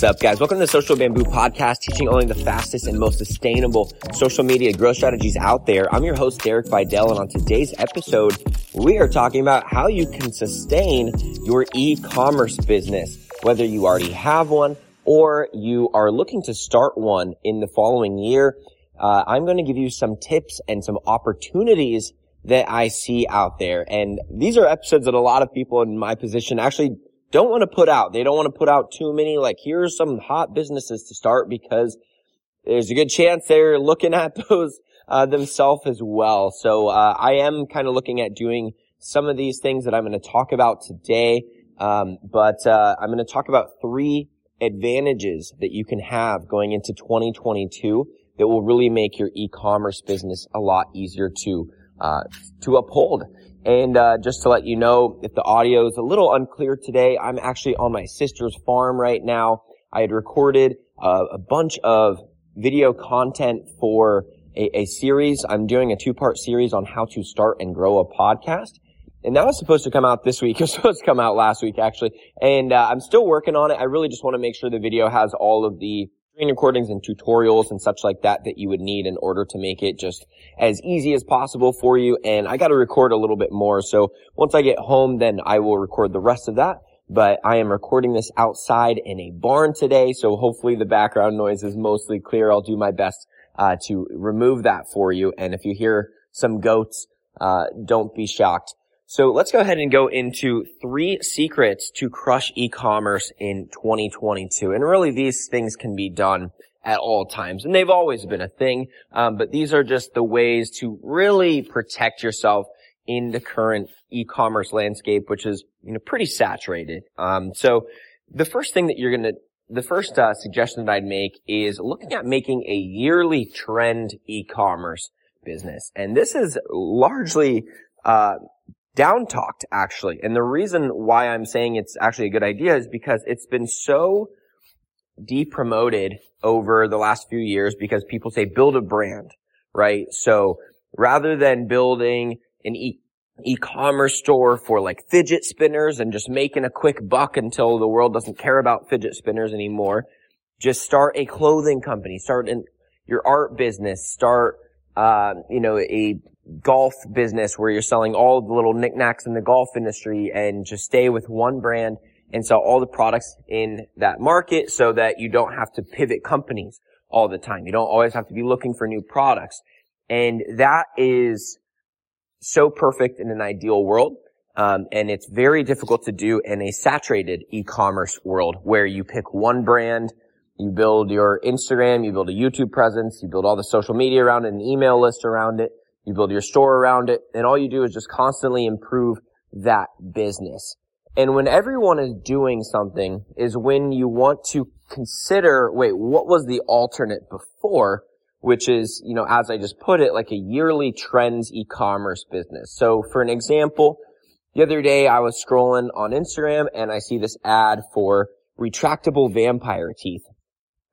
What's up, guys? Welcome to the Social Bamboo Podcast, teaching only the fastest and most sustainable social media growth strategies out there. I'm your host, Derek Videll, and on today's episode, we are talking about how you can sustain your e-commerce business, whether you already have one or you are looking to start one in the following year. Uh, I'm going to give you some tips and some opportunities that I see out there. And these are episodes that a lot of people in my position actually don't want to put out. They don't want to put out too many, like, here's some hot businesses to start because there's a good chance they're looking at those uh, themselves as well. So uh, I am kind of looking at doing some of these things that I'm going to talk about today. Um, but uh, I'm going to talk about three advantages that you can have going into 2022 that will really make your e-commerce business a lot easier to uh, to uphold. And uh, just to let you know, if the audio is a little unclear today, I'm actually on my sister's farm right now. I had recorded uh, a bunch of video content for a, a series. I'm doing a two-part series on how to start and grow a podcast. And that was supposed to come out this week. It was supposed to come out last week, actually. And uh, I'm still working on it. I really just want to make sure the video has all of the recordings and tutorials and such like that that you would need in order to make it just as easy as possible for you. And I got to record a little bit more. So once I get home, then I will record the rest of that. But I am recording this outside in a barn today. So hopefully the background noise is mostly clear. I'll do my best uh, to remove that for you. And if you hear some goats, uh, don't be shocked. So let's go ahead and go into three secrets to crush e-commerce in 2022. And really these things can be done at all times. And they've always been a thing. Um, but these are just the ways to really protect yourself in the current e-commerce landscape, which is, you know, pretty saturated. Um, so the first thing that you're going to the first uh, suggestion that I'd make is looking at making a yearly trend e-commerce business. And this is largely uh, down talked actually. And the reason why I'm saying it's actually a good idea is because it's been so depromoted over the last few years because people say build a brand, right? So rather than building an e- e-commerce store for like fidget spinners and just making a quick buck until the world doesn't care about fidget spinners anymore, just start a clothing company, start in your art business, start, uh, you know, a golf business where you're selling all the little knickknacks in the golf industry and just stay with one brand and sell all the products in that market so that you don't have to pivot companies all the time. You don't always have to be looking for new products. And that is so perfect in an ideal world. Um, and it's very difficult to do in a saturated e-commerce world where you pick one brand, you build your Instagram, you build a YouTube presence, you build all the social media around it, an email list around it, you build your store around it, and all you do is just constantly improve that business. And when everyone is doing something is when you want to consider, wait, what was the alternate before? Which is, you know, as I just put it, like a yearly trends e-commerce business. So for an example, the other day I was scrolling on Instagram and I see this ad for retractable vampire teeth.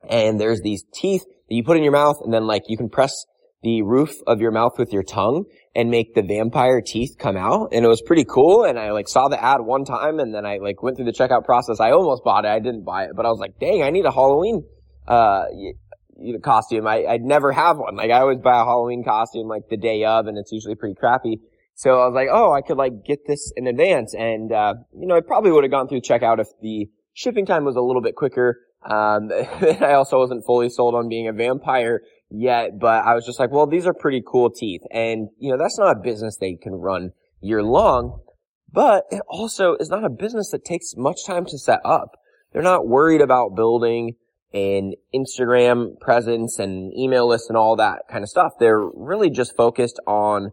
And there's these teeth that you put in your mouth and then like you can press the roof of your mouth with your tongue and make the vampire teeth come out. And it was pretty cool. And I like saw the ad one time and then I like went through the checkout process. I almost bought it. I didn't buy it, but I was like, dang, I need a Halloween, uh, costume. I, I'd never have one. Like I always buy a Halloween costume like the day of and it's usually pretty crappy. So I was like, oh, I could like get this in advance. And, uh, you know, I probably would have gone through checkout if the shipping time was a little bit quicker. Um, I also wasn't fully sold on being a vampire yet, but I was just like, well, these are pretty cool teeth. And, you know, that's not a business they can run year long, but it also is not a business that takes much time to set up. They're not worried about building an Instagram presence and email list and all that kind of stuff. They're really just focused on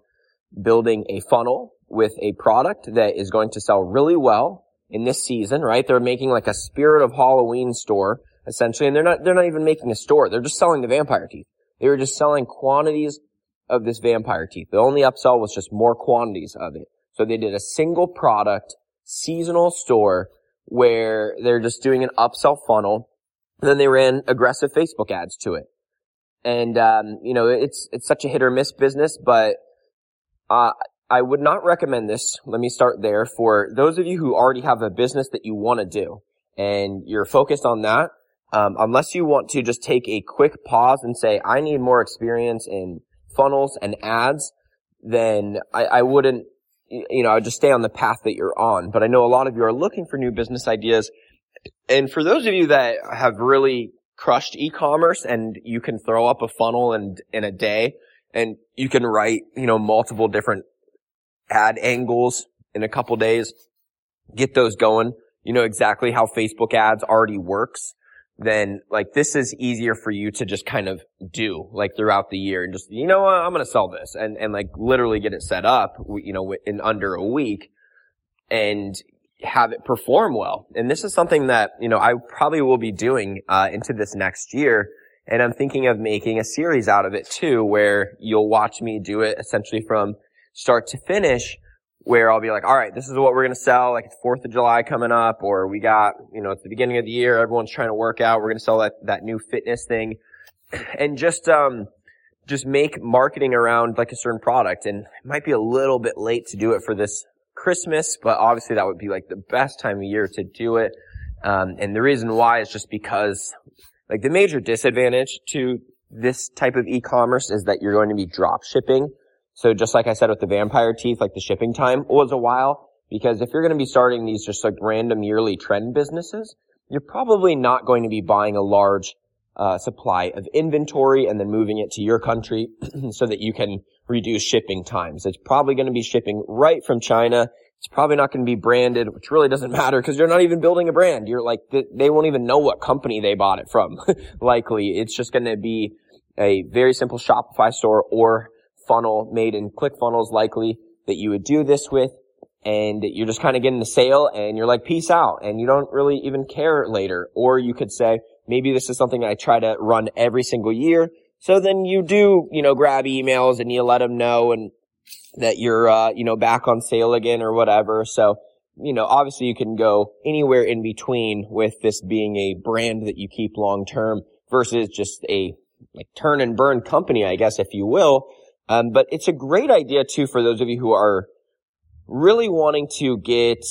building a funnel with a product that is going to sell really well in this season, right? They're making like a spirit of Halloween store essentially, and they're not, they're not even making a store. They're just selling the vampire teeth. They were just selling quantities of this vampire teeth. The only upsell was just more quantities of it. So they did a single product seasonal store where they're just doing an upsell funnel. And then they ran aggressive Facebook ads to it. And, um, you know, it's, it's such a hit or miss business, but, uh, I would not recommend this. Let me start there for those of you who already have a business that you want to do and you're focused on that. um, unless you want to just take a quick pause and say, I need more experience in funnels and ads, then I, I wouldn't, you know, I would just stay on the path that you're on. But I know a lot of you are looking for new business ideas. And for those of you that have really crushed e-commerce and you can throw up a funnel in, in a day and you can write, you know, multiple different ad angles in a couple days, get those going. You know exactly how Facebook ads already works then like this is easier for you to just kind of do like throughout the year and just, you know what, I'm going to sell this and, and like literally get it set up, you know, in under a week and have it perform well. And this is something that, you know, I probably will be doing, uh, into this next year. And I'm thinking of making a series out of it too, where you'll watch me do it essentially from start to finish where I'll be like, all right, this is what we're going to sell. Like it's 4th of July coming up or we got, you know, it's the beginning of the year. Everyone's trying to work out. We're going to sell that, that new fitness thing and just, um, just make marketing around like a certain product. And it might be a little bit late to do it for this Christmas, but obviously that would be like the best time of year to do it. Um, and the reason why is just because like the major disadvantage to this type of e-commerce is that you're going to be drop shipping so just like I said with the vampire teeth, like the shipping time was a while because if you're going to be starting these just like random yearly trend businesses, you're probably not going to be buying a large uh, supply of inventory and then moving it to your country so that you can reduce shipping times. It's probably going to be shipping right from China. It's probably not going to be branded, which really doesn't matter because you're not even building a brand. You're like, they won't even know what company they bought it from. Likely, it's just going to be a very simple Shopify store or funnel made in ClickFunnels likely that you would do this with and you're just kind of getting the sale and you're like, peace out. And you don't really even care later. Or you could say, maybe this is something I try to run every single year. So then you do, you know, grab emails and you let them know and that you're, uh, you know, back on sale again or whatever. So, you know, obviously you can go anywhere in between with this being a brand that you keep long term versus just a like turn and burn company, I guess, if you will, um, but it's a great idea too for those of you who are really wanting to get,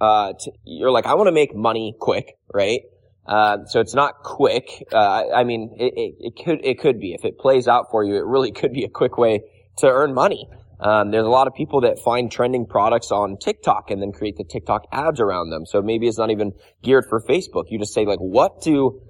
uh, you're like, I want to make money quick, right? Uh, so it's not quick. Uh, I mean, it, it, it, could, it could be. If it plays out for you, it really could be a quick way to earn money. Um, there's a lot of people that find trending products on TikTok and then create the TikTok ads around them. So maybe it's not even geared for Facebook. You just say like, what do,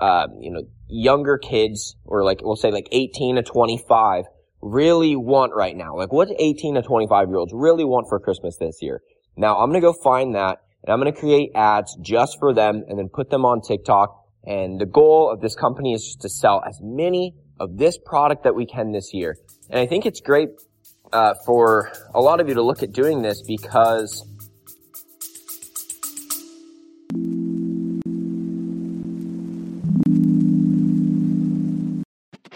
uh, you know, younger kids or like, we'll say like 18 to 25 really want right now? Like what 18 to 25 year olds really want for Christmas this year? Now I'm going to go find that and I'm going to create ads just for them and then put them on TikTok. And the goal of this company is just to sell as many of this product that we can this year. And I think it's great uh, for a lot of you to look at doing this because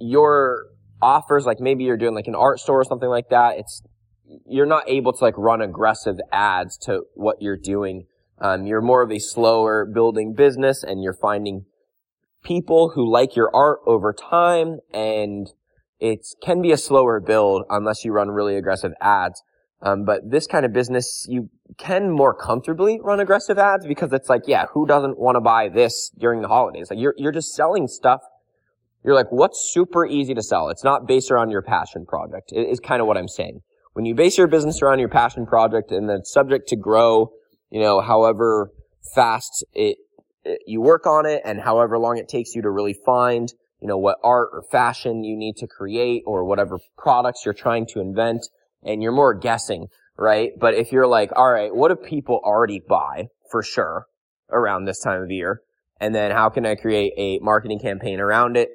your offers, like maybe you're doing like an art store or something like that, it's, you're not able to like run aggressive ads to what you're doing. Um, you're more of a slower building business and you're finding people who like your art over time and it can be a slower build unless you run really aggressive ads. Um, but this kind of business, you can more comfortably run aggressive ads because it's like, yeah, who doesn't want to buy this during the holidays? Like you're, you're just selling stuff you're like, what's super easy to sell? It's not based around your passion project. Is kind of what I'm saying. When you base your business around your passion project and then subject to grow, you know, however fast it, it, you work on it and however long it takes you to really find, you know, what art or fashion you need to create or whatever products you're trying to invent and you're more guessing, right? But if you're like, all right, what do people already buy for sure around this time of year? And then how can I create a marketing campaign around it?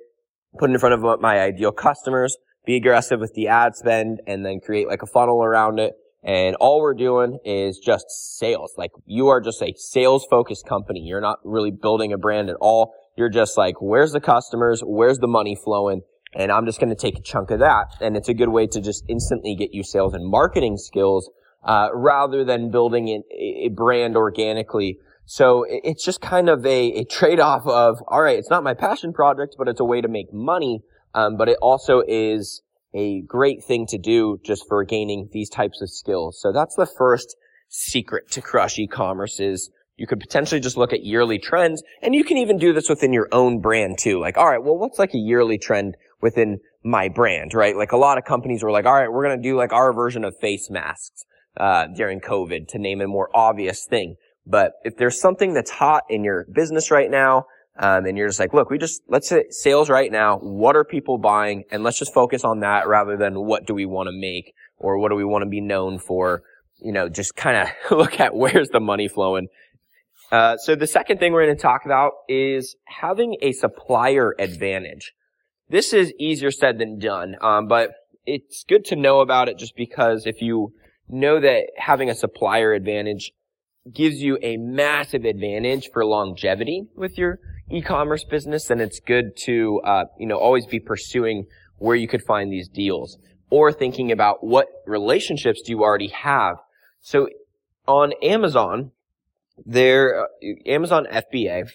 Put it in front of my ideal customers, be aggressive with the ad spend, and then create like a funnel around it, And all we're doing is just sales. Like you are just a sales focused company. You're not really building a brand at all. You're just like, where's the customers? Where's the money flowing? And I'm just going to take a chunk of that. And it's a good way to just instantly get you sales and marketing skills, uh, rather than building a, a brand organically. So it's just kind of a, a trade-off of, all right, it's not my passion project, but it's a way to make money. Um, but it also is a great thing to do just for gaining these types of skills. So that's the first secret to crush e-commerce is you could potentially just look at yearly trends and you can even do this within your own brand too. Like, all right, well, what's like a yearly trend within my brand, right? Like a lot of companies were like, all right, we're going to do like our version of face masks, uh, during COVID to name a more obvious thing. But if there's something that's hot in your business right now, um, and you're just like, look, we just, let's say sales right now. What are people buying? And let's just focus on that rather than what do we want to make or what do we want to be known for? You know, just kind of look at where's the money flowing. Uh, so the second thing we're going to talk about is having a supplier advantage. This is easier said than done, um, but it's good to know about it just because if you know that having a supplier advantage gives you a massive advantage for longevity with your e-commerce business, then it's good to, uh, you know, always be pursuing where you could find these deals or thinking about what relationships do you already have. So on Amazon, there, uh, Amazon FBA,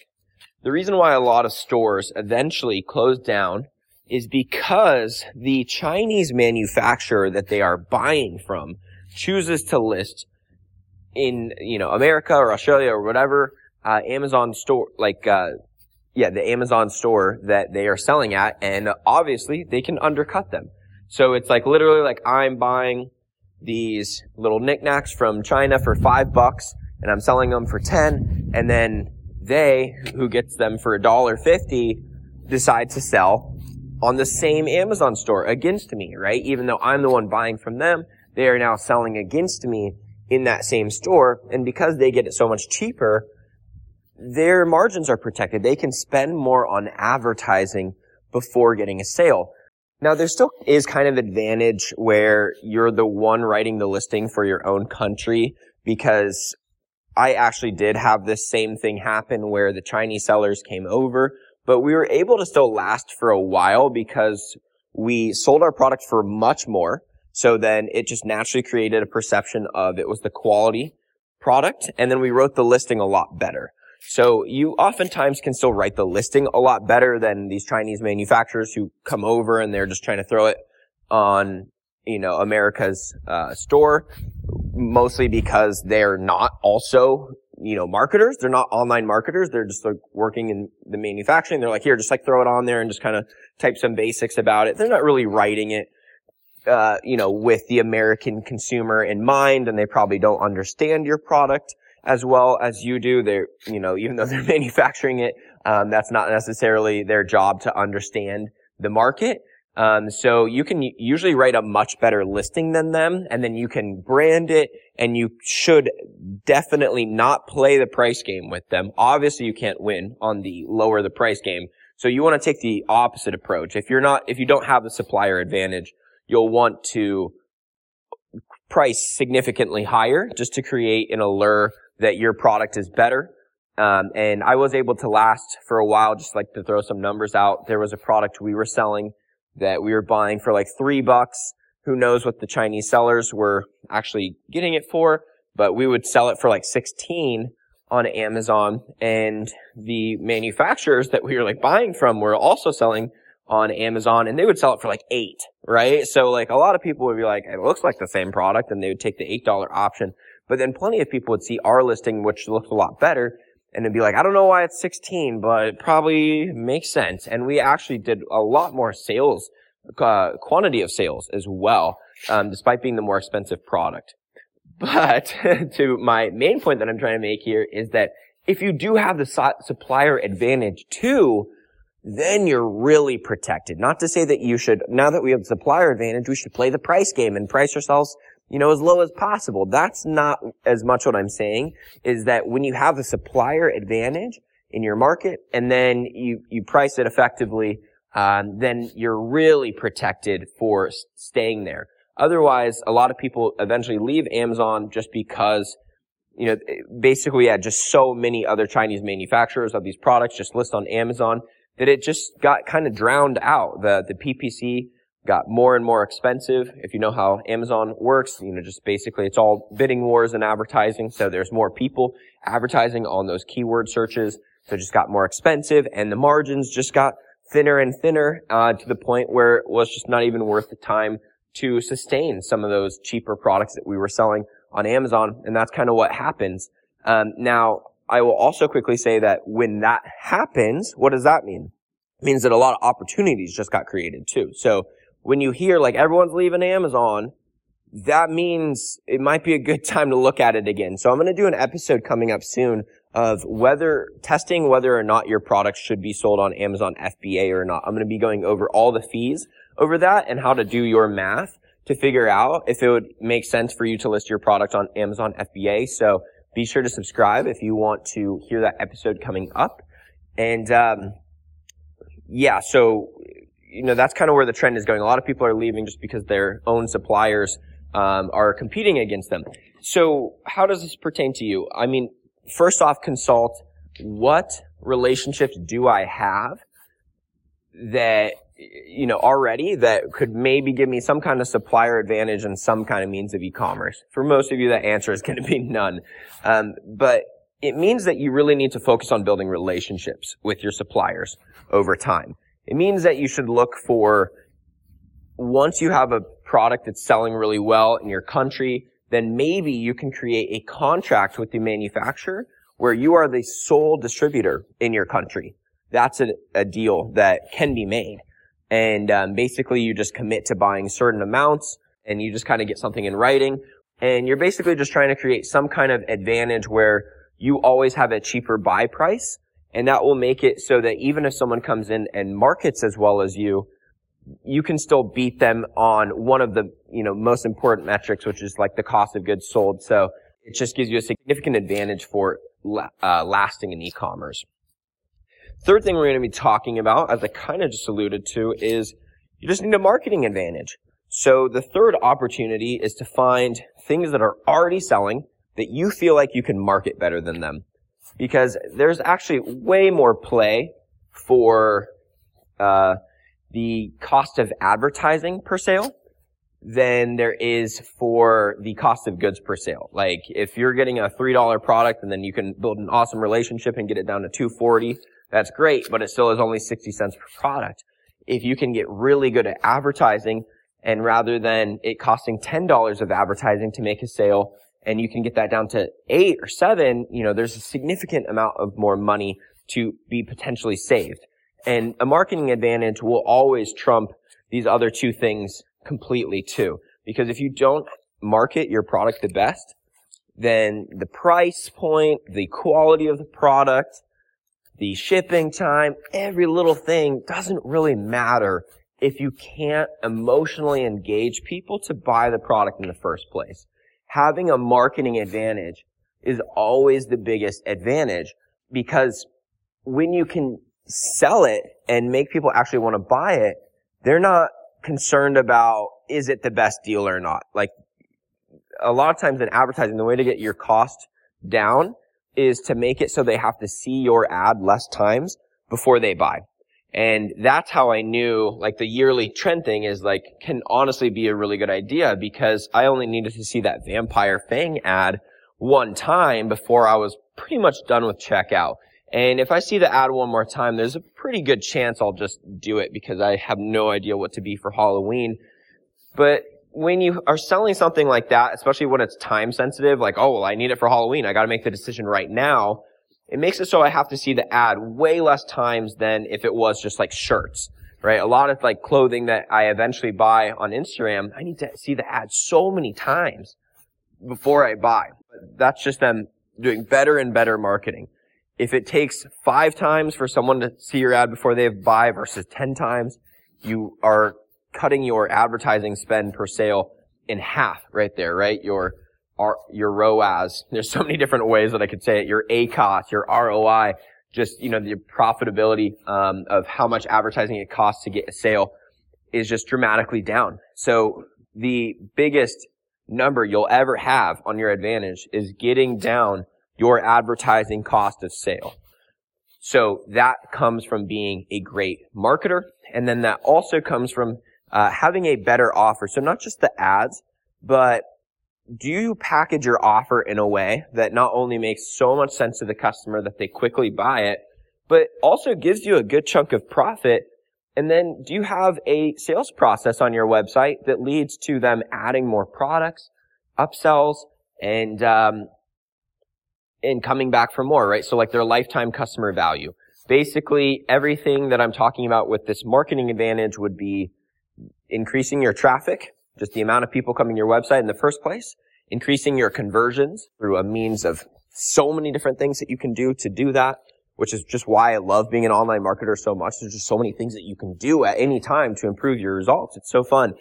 the reason why a lot of stores eventually closed down is because the Chinese manufacturer that they are buying from chooses to list in, you know, America or Australia or whatever, uh, Amazon store, like, uh, yeah, the Amazon store that they are selling at, and obviously they can undercut them. So it's like literally like I'm buying these little knickknacks from China for five bucks, and I'm selling them for ten, and then they, who gets them for a dollar fifty, decide to sell on the same Amazon store against me, right? Even though I'm the one buying from them, they are now selling against me in that same store. And because they get it so much cheaper, their margins are protected. They can spend more on advertising before getting a sale. Now there still is kind of advantage where you're the one writing the listing for your own country because I actually did have this same thing happen where the Chinese sellers came over, but we were able to still last for a while because we sold our product for much more. So then it just naturally created a perception of it was the quality product. And then we wrote the listing a lot better. So you oftentimes can still write the listing a lot better than these Chinese manufacturers who come over and they're just trying to throw it on, you know, America's uh, store, mostly because they're not also, you know, marketers. They're not online marketers. They're just like working in the manufacturing. They're like, here, just like throw it on there and just kind of type some basics about it. They're not really writing it uh, you know, with the American consumer in mind, and they probably don't understand your product as well as you do. They're, you know, even though they're manufacturing it, um, that's not necessarily their job to understand the market. Um, so you can usually write a much better listing than them, and then you can brand it, and you should definitely not play the price game with them. Obviously, you can't win on the lower the price game. So you want to take the opposite approach. If you're not, if you don't have the supplier advantage, you'll want to price significantly higher just to create an allure that your product is better. Um, and I was able to last for a while, just like to throw some numbers out. There was a product we were selling that we were buying for like three bucks. Who knows what the Chinese sellers were actually getting it for, but we would sell it for like 16 on Amazon and the manufacturers that we were like buying from were also selling on Amazon and they would sell it for like eight, right? So like a lot of people would be like, it looks like the same product and they would take the $8 option. But then plenty of people would see our listing, which looks a lot better and it'd be like, I don't know why it's 16, but it probably makes sense. And we actually did a lot more sales, uh, quantity of sales as well, um, despite being the more expensive product. But to my main point that I'm trying to make here is that if you do have the supplier advantage too, then you're really protected. Not to say that you should, now that we have supplier advantage, we should play the price game and price ourselves, you know, as low as possible. That's not as much what I'm saying, is that when you have the supplier advantage in your market and then you, you price it effectively, um, then you're really protected for staying there. Otherwise, a lot of people eventually leave Amazon just because, you know, basically we had just so many other Chinese manufacturers of these products just list on Amazon that it just got kind of drowned out. The, the PPC got more and more expensive. If you know how Amazon works, you know, just basically it's all bidding wars and advertising. So there's more people advertising on those keyword searches. So it just got more expensive and the margins just got thinner and thinner, uh, to the point where it was just not even worth the time to sustain some of those cheaper products that we were selling on Amazon. And that's kind of what happens. Um, now, I will also quickly say that when that happens, what does that mean? It means that a lot of opportunities just got created too. So when you hear like everyone's leaving Amazon, that means it might be a good time to look at it again. So I'm going to do an episode coming up soon of whether testing whether or not your product should be sold on Amazon FBA or not. I'm going to be going over all the fees over that and how to do your math to figure out if it would make sense for you to list your product on Amazon FBA. So be sure to subscribe if you want to hear that episode coming up. And, um, yeah, so, you know, that's kind of where the trend is going. A lot of people are leaving just because their own suppliers, um, are competing against them. So how does this pertain to you? I mean, first off, consult what relationships do I have that you know, already that could maybe give me some kind of supplier advantage and some kind of means of e-commerce. For most of you, that answer is going to be none. Um, but it means that you really need to focus on building relationships with your suppliers over time. It means that you should look for once you have a product that's selling really well in your country, then maybe you can create a contract with the manufacturer where you are the sole distributor in your country. That's a, a deal that can be made. And um, basically, you just commit to buying certain amounts, and you just kind of get something in writing. And you're basically just trying to create some kind of advantage where you always have a cheaper buy price, and that will make it so that even if someone comes in and markets as well as you, you can still beat them on one of the you know most important metrics, which is like the cost of goods sold. So it just gives you a significant advantage for uh, lasting in e-commerce. Third thing we're going to be talking about, as I kind of just alluded to, is you just need a marketing advantage. So the third opportunity is to find things that are already selling that you feel like you can market better than them. Because there's actually way more play for uh, the cost of advertising per sale than there is for the cost of goods per sale. Like if you're getting a $3 product and then you can build an awesome relationship and get it down to 240 that's great, but it still is only 60 cents per product. If you can get really good at advertising and rather than it costing $10 of advertising to make a sale and you can get that down to eight or seven, you know, there's a significant amount of more money to be potentially saved. And a marketing advantage will always trump these other two things completely too. Because if you don't market your product the best, then the price point, the quality of the product, the shipping time, every little thing doesn't really matter if you can't emotionally engage people to buy the product in the first place. Having a marketing advantage is always the biggest advantage because when you can sell it and make people actually want to buy it, they're not concerned about is it the best deal or not. Like a lot of times in advertising, the way to get your cost down is to make it so they have to see your ad less times before they buy. And that's how I knew like the yearly trend thing is like can honestly be a really good idea because I only needed to see that vampire fang ad one time before I was pretty much done with checkout. And if I see the ad one more time, there's a pretty good chance I'll just do it because I have no idea what to be for Halloween. But when you are selling something like that, especially when it's time sensitive, like, oh, well, I need it for Halloween. I got to make the decision right now. It makes it so I have to see the ad way less times than if it was just like shirts, right? A lot of like clothing that I eventually buy on Instagram, I need to see the ad so many times before I buy. That's just them doing better and better marketing. If it takes five times for someone to see your ad before they buy versus 10 times, you are cutting your advertising spend per sale in half right there, right? Your, your ROAS. There's so many different ways that I could say it. Your ACOS, your ROI, just, you know, the profitability, um, of how much advertising it costs to get a sale is just dramatically down. So the biggest number you'll ever have on your advantage is getting down your advertising cost of sale. So that comes from being a great marketer. And then that also comes from uh, having a better offer. So not just the ads, but do you package your offer in a way that not only makes so much sense to the customer that they quickly buy it, but also gives you a good chunk of profit? And then do you have a sales process on your website that leads to them adding more products, upsells, and um, and coming back for more, right? So like their lifetime customer value. Basically, everything that I'm talking about with this marketing advantage would be increasing your traffic, just the amount of people coming to your website in the first place, increasing your conversions through a means of so many different things that you can do to do that, which is just why I love being an online marketer so much. There's just so many things that you can do at any time to improve your results. It's so fun.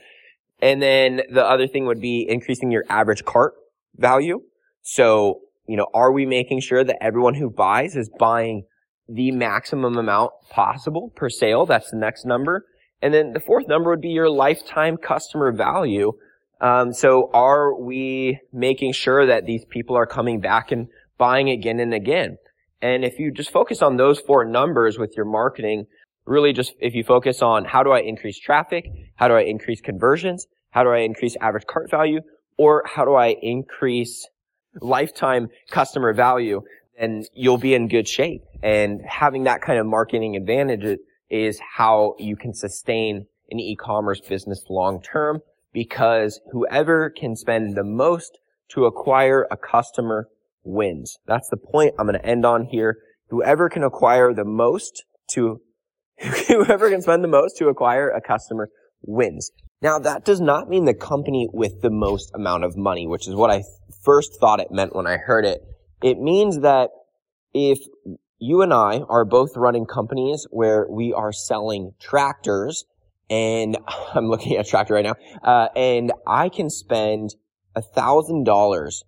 And then the other thing would be increasing your average cart value. So you know, are we making sure that everyone who buys is buying the maximum amount possible per sale? That's the next number. And then the fourth number would be your lifetime customer value. Um, so are we making sure that these people are coming back and buying again and again? And if you just focus on those four numbers with your marketing, really just if you focus on how do I increase traffic? How do I increase conversions? How do I increase average cart value? Or how do I increase lifetime customer value, then you'll be in good shape. And having that kind of marketing advantage is how you can sustain an e-commerce business long term because whoever can spend the most to acquire a customer wins. That's the point I'm going to end on here. Whoever can acquire the most to, whoever can spend the most to acquire a customer wins. Now that does not mean the company with the most amount of money, which is what I first thought it meant when I heard it. It means that if you and I are both running companies where we are selling tractors and I'm looking at a tractor right now, uh, and I can spend a thousand dollars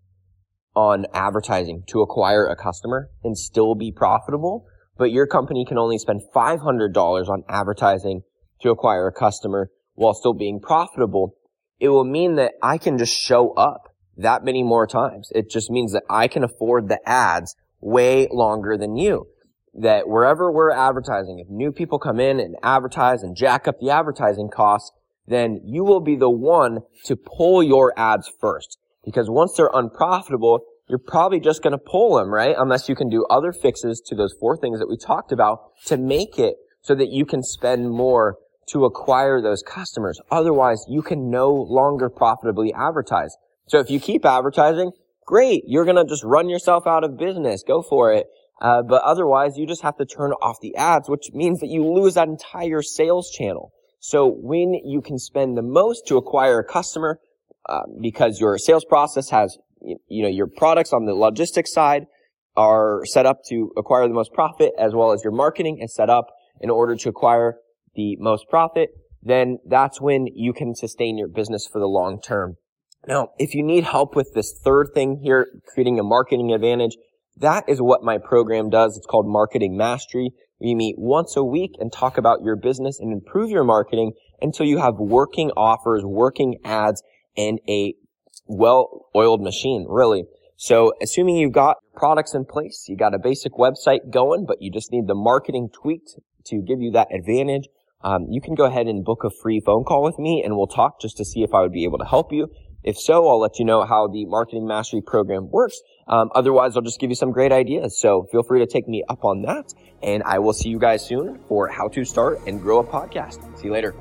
on advertising to acquire a customer and still be profitable, but your company can only spend $500 on advertising to acquire a customer while still being profitable, it will mean that I can just show up that many more times. It just means that I can afford the ads way longer than you. That wherever we're advertising, if new people come in and advertise and jack up the advertising costs, then you will be the one to pull your ads first. Because once they're unprofitable, you're probably just going to pull them, right? Unless you can do other fixes to those four things that we talked about to make it so that you can spend more to acquire those customers. Otherwise, you can no longer profitably advertise. So if you keep advertising, great. You're going to just run yourself out of business. Go for it. Uh, but otherwise, you just have to turn off the ads, which means that you lose that entire sales channel. So when you can spend the most to acquire a customer, uh, because your sales process has, you know, your products on the logistics side are set up to acquire the most profit, as well as your marketing is set up in order to acquire the most profit, then that's when you can sustain your business for the long term. Now, if you need help with this third thing here, creating a marketing advantage, that is what my program does. It's called Marketing Mastery. We meet once a week and talk about your business and improve your marketing until you have working offers, working ads, and a well-oiled machine, really. So assuming you've got products in place, you got a basic website going, but you just need the marketing tweaked to give you that advantage, um, you can go ahead and book a free phone call with me and we'll talk just to see if I would be able to help you. If so, I'll let you know how the marketing mastery program works. Um, otherwise, I'll just give you some great ideas. So feel free to take me up on that. And I will see you guys soon for how to start and grow a podcast. See you later.